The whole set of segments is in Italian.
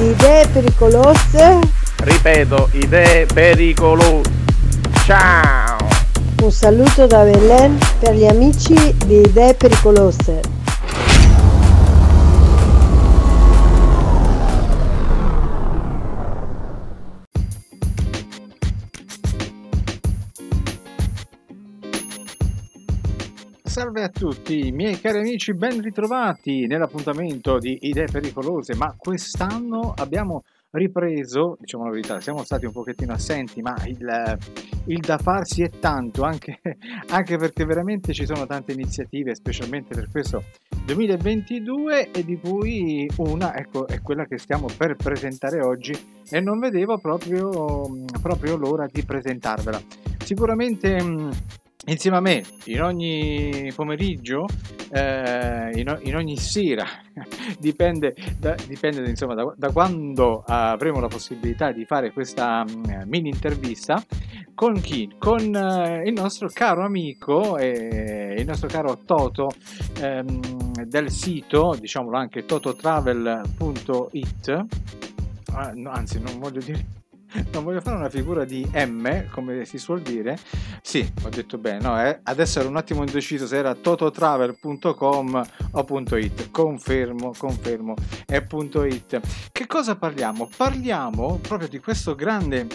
Idee pericolose. Ripeto, idee pericolose. Ciao! Un saluto da Belen per gli amici di Idee pericolose. Salve a tutti, miei cari amici, ben ritrovati nell'appuntamento di Idee Pericolose, ma quest'anno abbiamo ripreso, diciamo la verità, siamo stati un pochettino assenti, ma il, il da farsi è tanto, anche, anche, perché veramente ci sono tante iniziative, specialmente per questo 2022, e di cui una ecco, è quella che stiamo per presentare oggi e non vedevo proprio, proprio l'ora di presentarvela. Sicuramente... Insieme a me, in ogni pomeriggio, eh, in, in, ogni sera, dipende, da, dipende insomma, da, da, quando avremo la possibilità di fare questa um, mini intervista, con chi? Con uh, il nostro caro amico, e il nostro caro Toto um, del sito, diciamolo anche tototravel.it, ah, anzi non voglio dire non voglio fare una figura di M, come si suol dire. Sì, ho detto bene, no, eh, adesso ero un attimo indeciso se era tototravel.com o .it. Confermo, confermo, è .it. Che cosa parliamo? Parliamo proprio di questo grande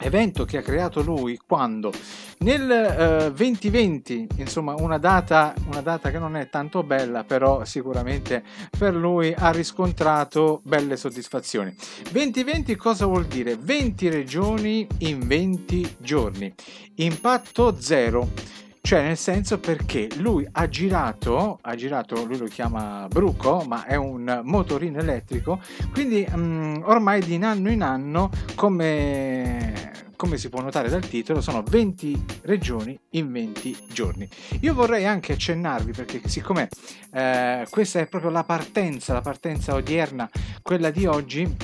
evento che ha creato lui quando? Nel eh, 2020 insomma una data, una data che non è tanto bella però sicuramente per lui ha riscontrato belle soddisfazioni. 2020 cosa vuol dire? 20 regioni in 20 giorni. Impatto zero. Cioè nel senso perché lui ha girato, ha girato, lui lo chiama Bruco, ma è un motorino elettrico, quindi um, ormai di anno in anno, come, come si può notare dal titolo, sono 20 regioni in 20 giorni. Io vorrei anche accennarvi, perché siccome eh, questa è proprio la partenza, la partenza odierna, quella di oggi,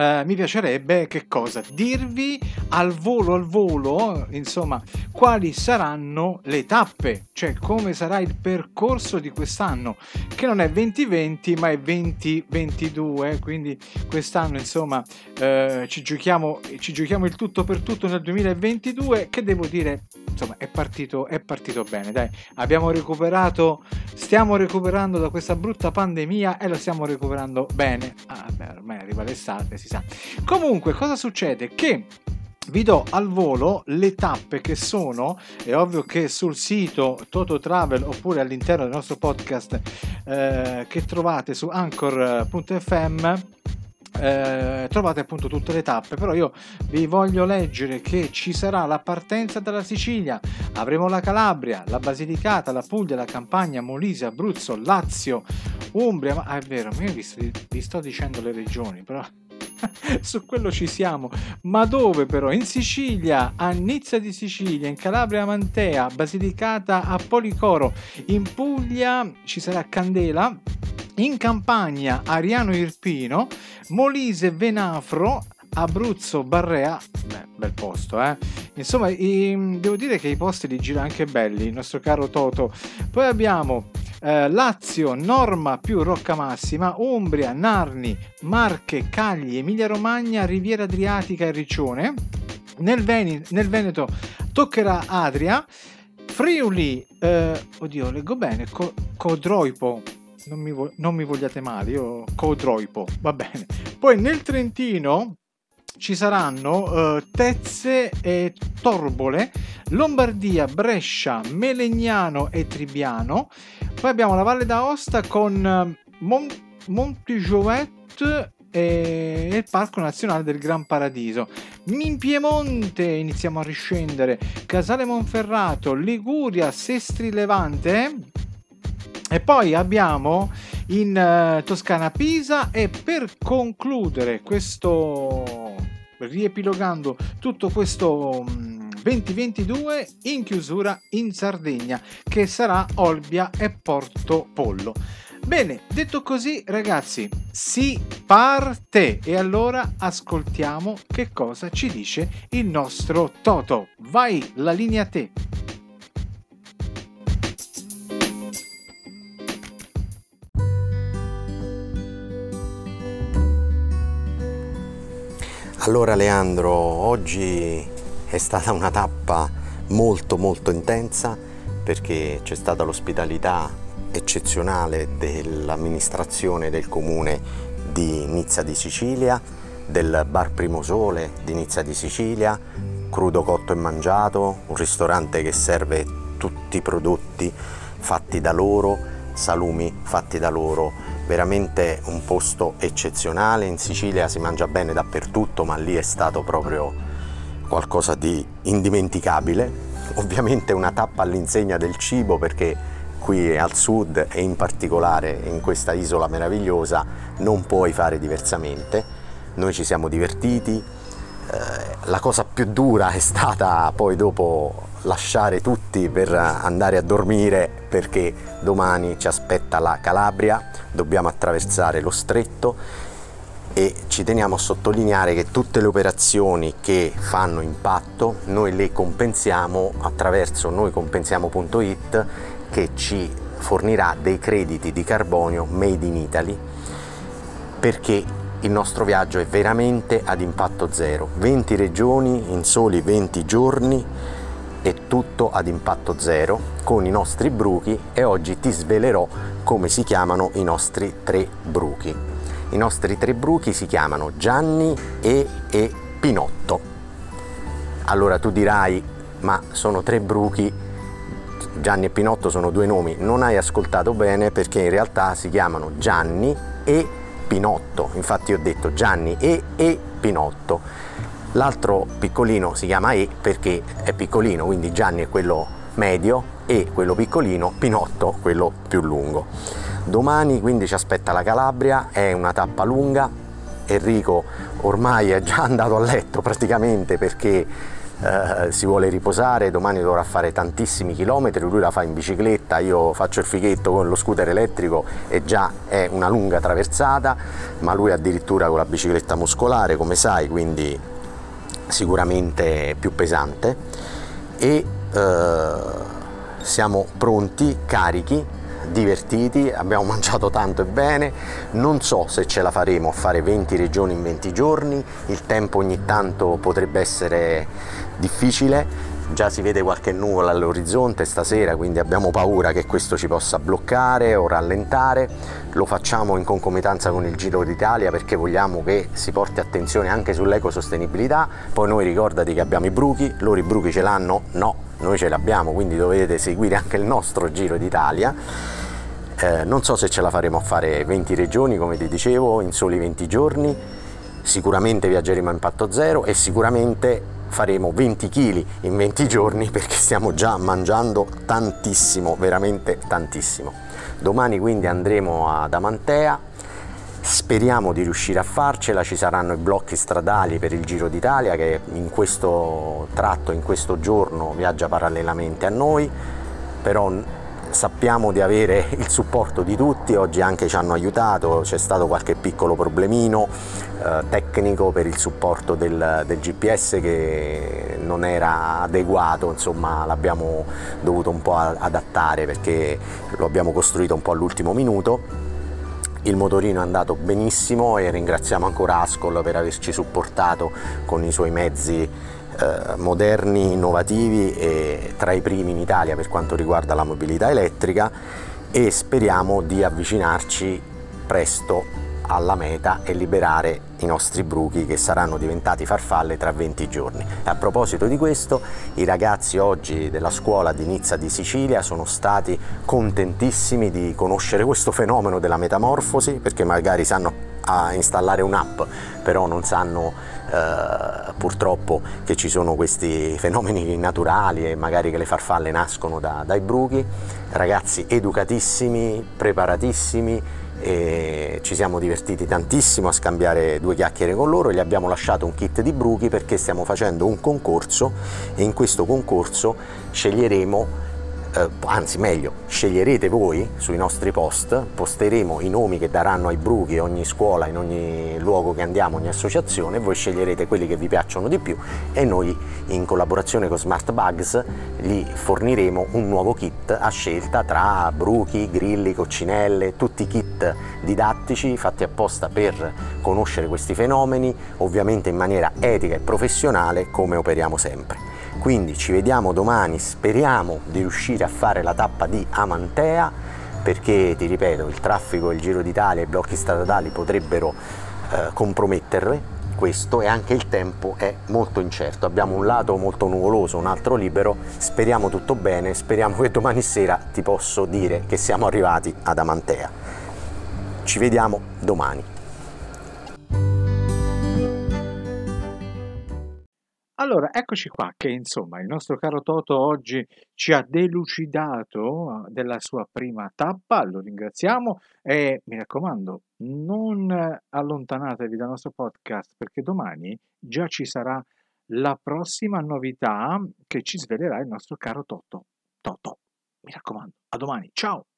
Uh, mi piacerebbe che cosa? Dirvi al volo al volo, insomma, quali saranno le tappe, cioè come sarà il percorso di quest'anno, che non è 2020 ma è 2022, quindi quest'anno insomma uh, ci, giochiamo, ci giochiamo il tutto per tutto nel 2022, che devo dire, insomma, è partito, è partito bene, dai, abbiamo recuperato, stiamo recuperando da questa brutta pandemia e lo stiamo recuperando bene. Ah, beh, ormai arriva l'estate, si sa. Comunque, cosa succede? Che vi do al volo le tappe che sono, è ovvio che sul sito Toto Travel oppure all'interno del nostro podcast eh, che trovate su anchor.fm eh, trovate appunto tutte le tappe però io vi voglio leggere che ci sarà la partenza dalla Sicilia avremo la Calabria la Basilicata la Puglia la Campania Molise Abruzzo Lazio Umbria ma è vero io vi, vi sto dicendo le regioni però su quello ci siamo. Ma dove però? In Sicilia, a Nizza di Sicilia, in Calabria Mantea, Basilicata a Policoro, in Puglia ci sarà Candela, in Campania Ariano Irpino, Molise Venafro, Abruzzo Barrea, beh, bel posto, eh. Insomma, i, devo dire che i posti li gira anche belli, il nostro caro Toto. Poi abbiamo eh, Lazio, Norma più Rocca Massima, Umbria, Narni, Marche, Cagli, Emilia Romagna, Riviera Adriatica e Riccione. Nel, Ven- nel Veneto toccherà Adria. Friuli, eh, oddio, leggo bene, Co- Codroipo, non mi, vo- non mi, vogliate male, io Codroipo, va bene. Poi nel Trentino ci saranno uh, Tezze e Torbole, Lombardia, Brescia, Melegnano e Tribiano. Poi abbiamo la Valle d'Aosta con uh, Mont- Montjouet e il Parco Nazionale del Gran Paradiso. In Piemonte iniziamo a riscendere, Casale Monferrato, Liguria, Sestri Levante E poi abbiamo in eh, Toscana Pisa e per concludere questo riepilogando tutto questo mm, 2022 in chiusura in Sardegna che sarà Olbia e Porto Pollo. Bene, detto così ragazzi, si parte e allora ascoltiamo che cosa ci dice il nostro Toto. Vai, la linea a te. Allora Leandro, oggi è stata una tappa molto molto intensa perché c'è stata l'ospitalità eccezionale dell'amministrazione del comune di Nizza di Sicilia, del Bar Primo Sole di Nizza di Sicilia, crudo cotto e mangiato, un ristorante che serve tutti i prodotti fatti da loro, salumi fatti da loro, veramente un posto eccezionale, in Sicilia si mangia bene dappertutto, ma lì è stato proprio qualcosa di indimenticabile. Ovviamente una tappa all'insegna del cibo perché qui al sud e in particolare in questa isola meravigliosa non puoi fare diversamente. Noi ci siamo divertiti, eh, la cosa più dura è stata poi dopo lasciare tutti per andare a dormire perché domani ci aspetta la Calabria, dobbiamo attraversare lo stretto e ci teniamo a sottolineare che tutte le operazioni che fanno impatto noi le compensiamo attraverso noicompensiamo.it che ci fornirà dei crediti di carbonio made in Italy perché il nostro viaggio è veramente ad impatto zero. 20 regioni in soli 20 giorni e tutto ad impatto zero con i nostri bruchi e oggi ti svelerò come si chiamano i nostri tre bruchi. I nostri tre bruchi si chiamano Gianni e, e Pinotto. Allora tu dirai ma sono tre bruchi? Gianni e Pinotto sono due nomi. Non hai ascoltato bene perché in realtà si chiamano Gianni e Pinotto. Infatti ho detto Gianni e, e Pinotto l'altro piccolino si chiama E perché è piccolino quindi Gianni è quello medio e quello piccolino Pinotto quello più lungo. Domani quindi ci aspetta la Calabria è una tappa lunga. Enrico ormai è già andato a letto praticamente perché eh, si vuole riposare, domani dovrà fare tantissimi chilometri, lui la fa in bicicletta, io faccio il fighetto con lo scooter elettrico e già è una lunga traversata, ma lui addirittura con la bicicletta muscolare, come sai, quindi sicuramente più pesante e eh, siamo pronti, carichi, divertiti, abbiamo mangiato tanto e bene, non so se ce la faremo a fare 20 regioni in 20 giorni, il tempo ogni tanto potrebbe essere difficile, già si vede qualche nuvola all'orizzonte stasera, quindi abbiamo paura che questo ci possa bloccare o rallentare. Lo facciamo in concomitanza con il Giro d'Italia perché vogliamo che si porti attenzione anche sull'ecosostenibilità. Poi noi ricordati che abbiamo i bruchi, loro i bruchi ce l'hanno? No, noi ce l'abbiamo, quindi dovete seguire anche il nostro Giro d'Italia. Eh, non so se ce la faremo a fare 20 regioni, come ti dicevo, in soli 20 giorni. Sicuramente viaggeremo a impatto zero e sicuramente faremo 20 kg in 20 giorni perché stiamo già mangiando tantissimo, veramente tantissimo. Domani quindi andremo ad Amantea, speriamo di riuscire a farcela, ci saranno i blocchi stradali per il Giro d'Italia che in questo tratto, in questo giorno viaggia parallelamente a noi, però sappiamo di avere il supporto di tutti, oggi anche ci hanno aiutato, c'è stato qualche piccolo problemino eh, tecnico per il supporto del, del, GPS che non era adeguato, insomma l'abbiamo dovuto un po' adattare perché lo abbiamo costruito un po' all'ultimo minuto. Il motorino è andato benissimo e ringraziamo ancora Ascol per averci supportato con i suoi mezzi eh, moderni, innovativi e tra i primi in Italia per quanto riguarda la mobilità elettrica e speriamo di avvicinarci presto alla meta e liberare i nostri bruchi che saranno diventati farfalle tra 20 giorni. A proposito di questo, i ragazzi oggi della scuola di Nizza di Sicilia sono stati contentissimi di conoscere questo fenomeno della metamorfosi perché magari sanno installare un'app, però non sanno eh, purtroppo che ci sono questi fenomeni naturali e magari che le farfalle nascono da, dai bruchi. Ragazzi educatissimi, preparatissimi, e ci siamo divertiti tantissimo a scambiare due chiacchiere con loro e gli abbiamo lasciato un kit di bruchi perché stiamo facendo un concorso e in questo concorso sceglieremo eh, anzi meglio, sceglierete voi sui nostri post, posteremo i nomi che daranno ai bruchi ogni scuola, in ogni luogo che andiamo, ogni associazione, voi sceglierete quelli che vi piacciono di più e noi in collaborazione con Smart Bugs gli forniremo un nuovo kit a scelta tra bruchi, grilli, coccinelle, tutti i kit didattici fatti apposta per conoscere questi fenomeni, ovviamente in maniera etica e professionale come operiamo sempre. Quindi ci vediamo domani, speriamo di riuscire a fare la tappa di Amantea perché ti ripeto il traffico, il Giro d'Italia, i blocchi stradali potrebbero eh, comprometterle questo e anche il tempo è molto incerto. Abbiamo un lato molto nuvoloso, un altro libero. Speriamo tutto bene, speriamo che domani sera ti posso dire che siamo arrivati ad Amantea. Ci vediamo domani. Allora, eccoci qua che insomma il nostro caro Toto oggi ci ha delucidato eh, della sua prima tappa, lo ringraziamo e mi raccomando, non allontanatevi dal nostro podcast perché domani già ci sarà la prossima novità che ci svelerà il nostro caro Toto. Toto, mi raccomando, a domani, ciao!